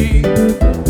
me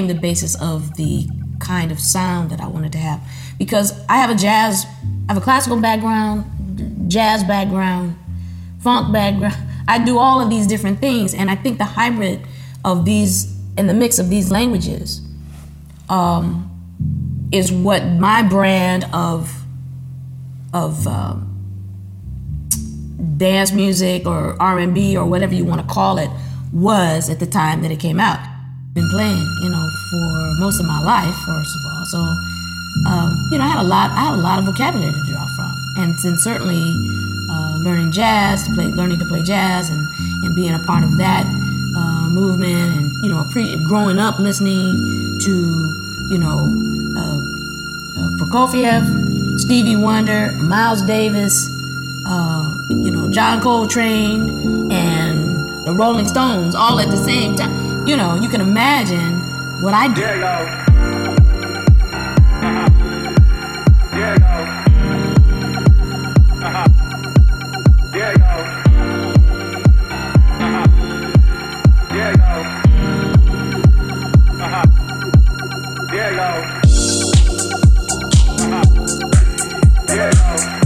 became the basis of the kind of sound that I wanted to have because I have a jazz, I have a classical background, jazz background, funk background. I do all of these different things, and I think the hybrid of these and the mix of these languages um, is what my brand of of um, dance music or R&B or whatever you want to call it was at the time that it came out. Been playing, you know, for most of my life, first of all. So, um, you know, I had a lot. I had a lot of vocabulary to draw from, and, and certainly uh, learning jazz, to play, learning to play jazz, and, and being a part of that uh, movement, and you know, pre- growing up listening to, you know, uh, uh Prokofiev, Stevie Wonder, Miles Davis, uh, you know, John Coltrane, and the Rolling Stones all at the same time you know, you can imagine what I do. Yeah, Yeah, yo.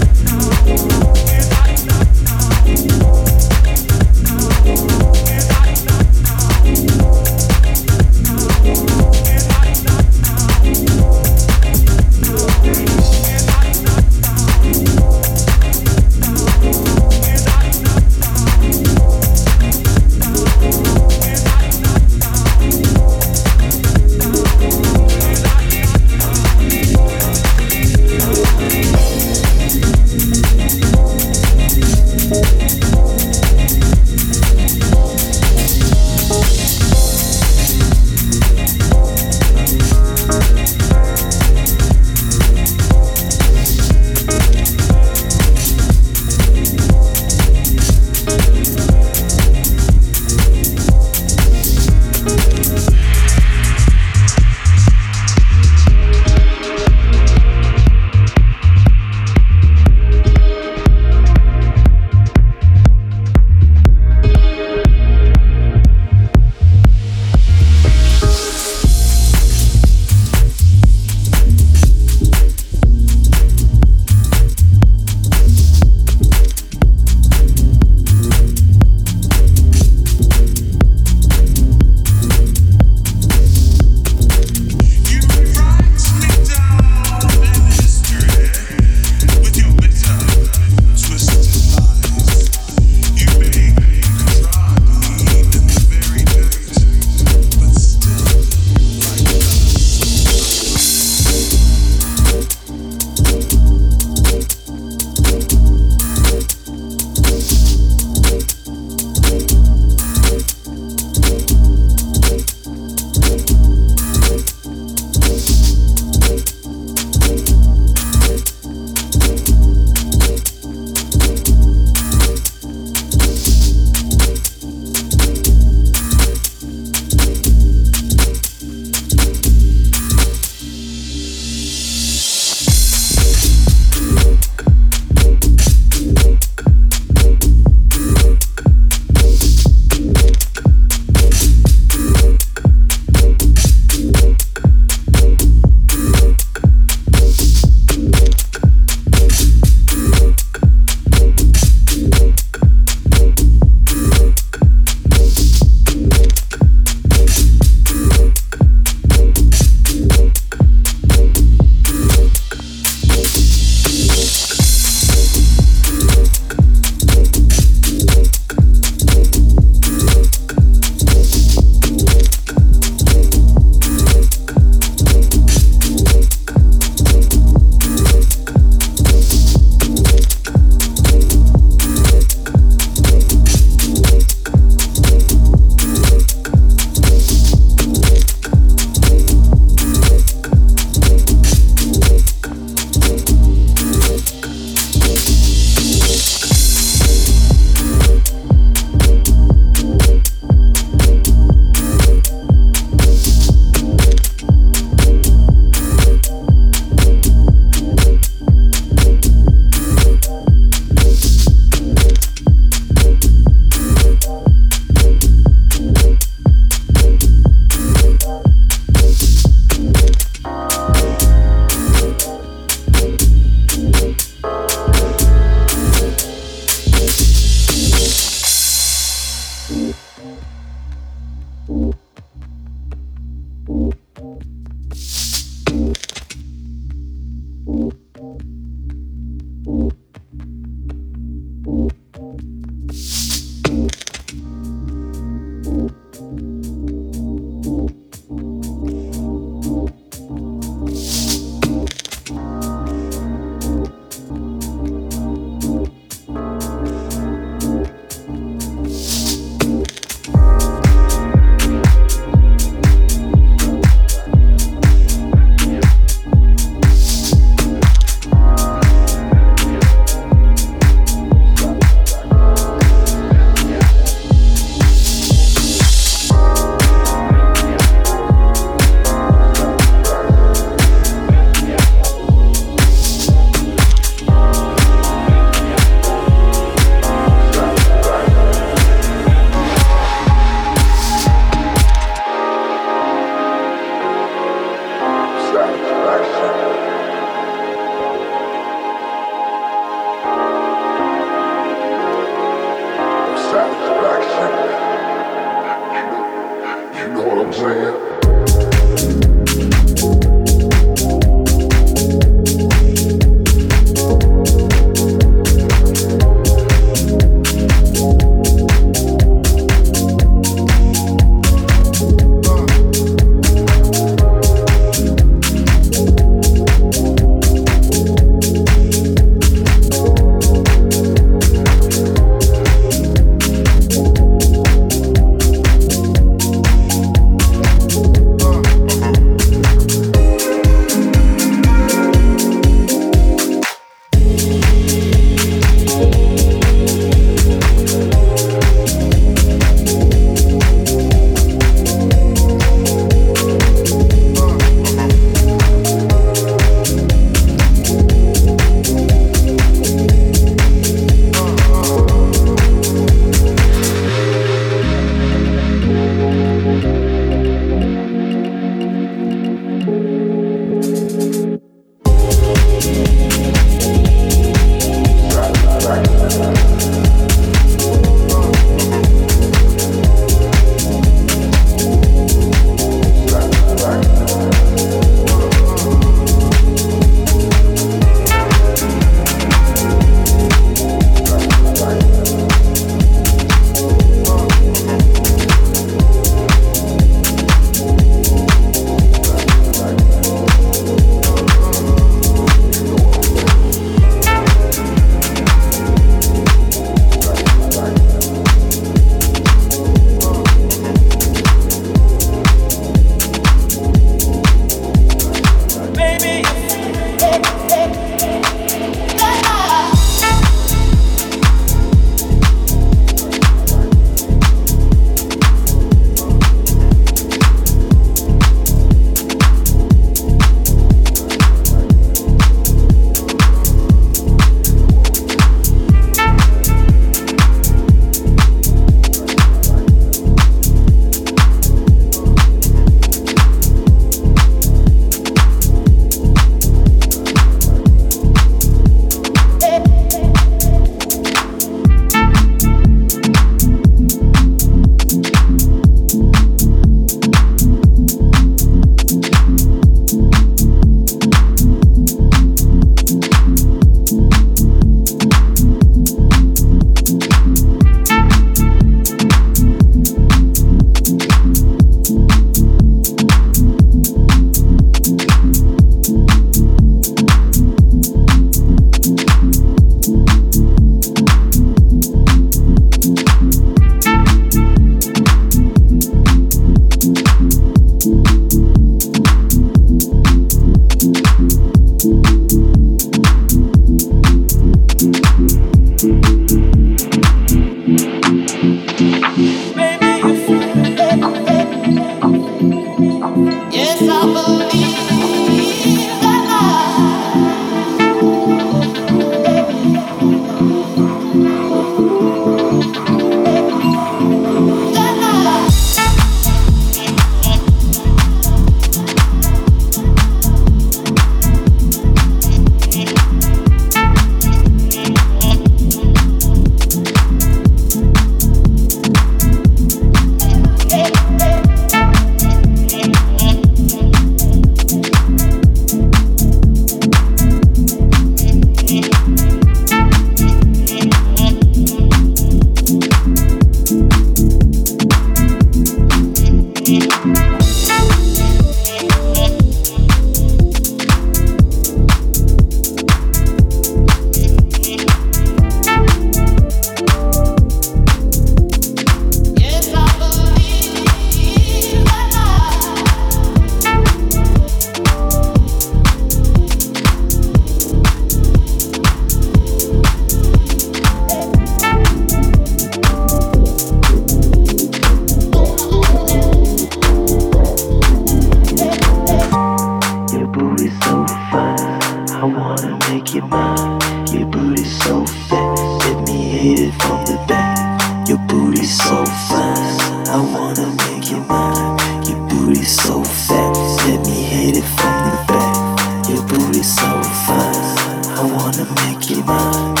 So fat, let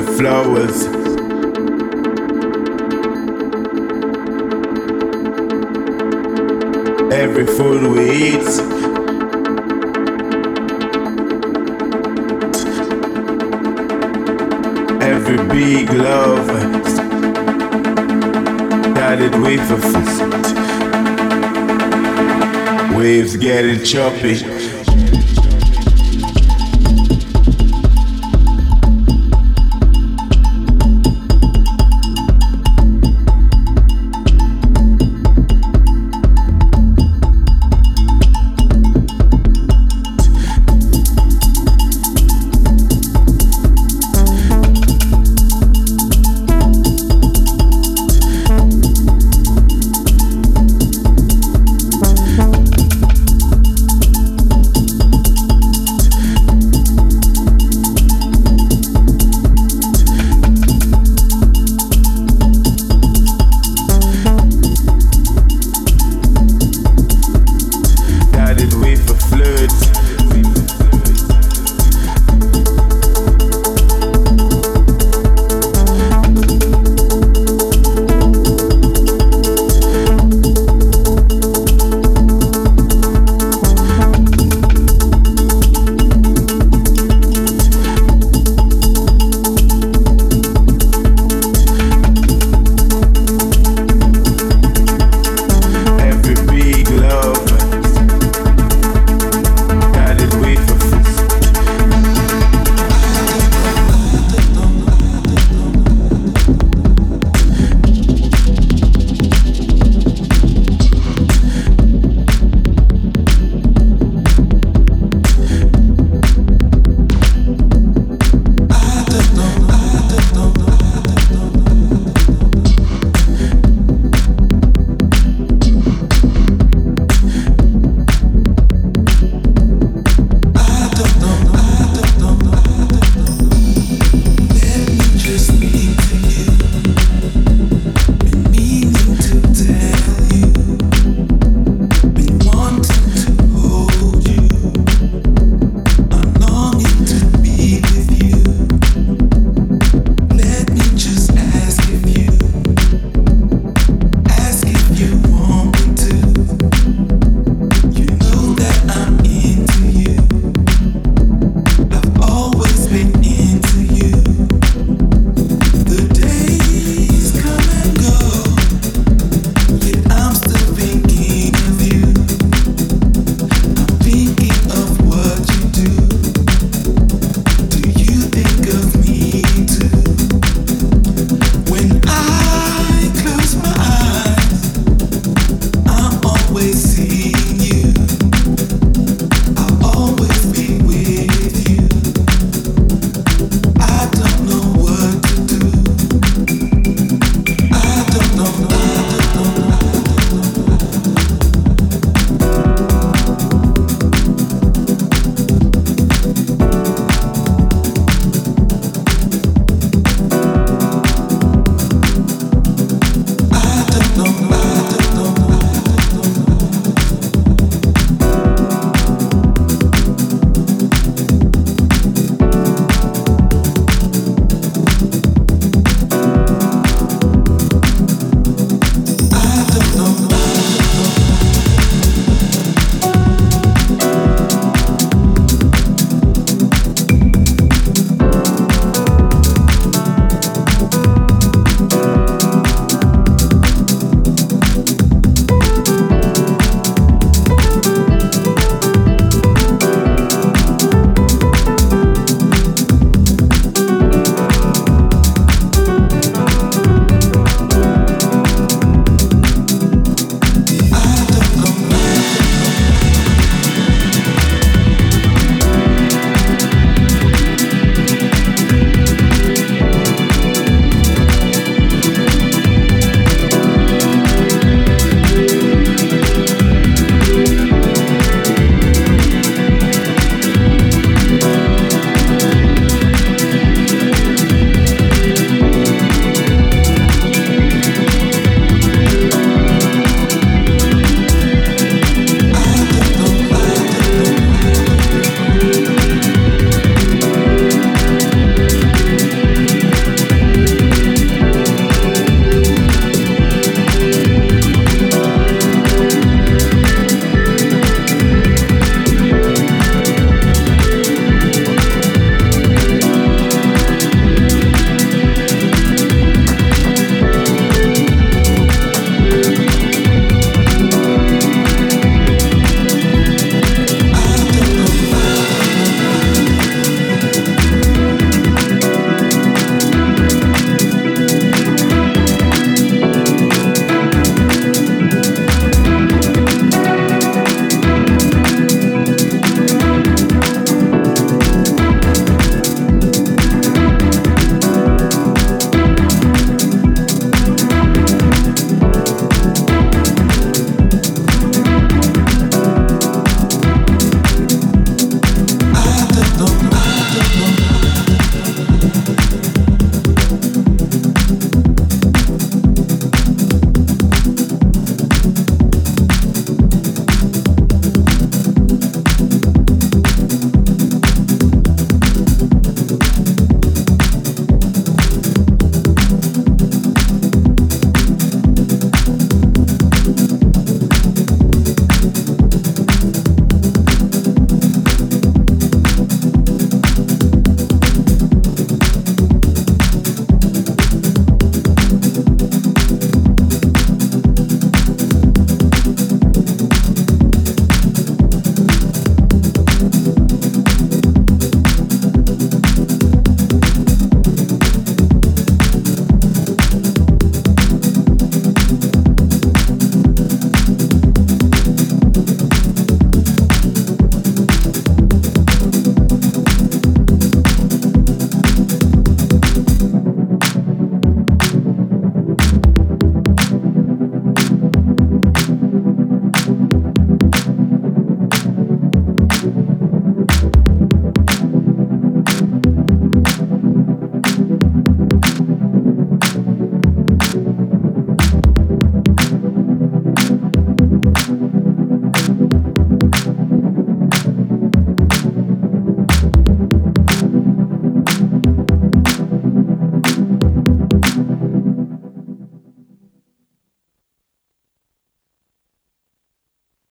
the flowers. Every food we eat. Every big love that it with us. Waves getting choppy.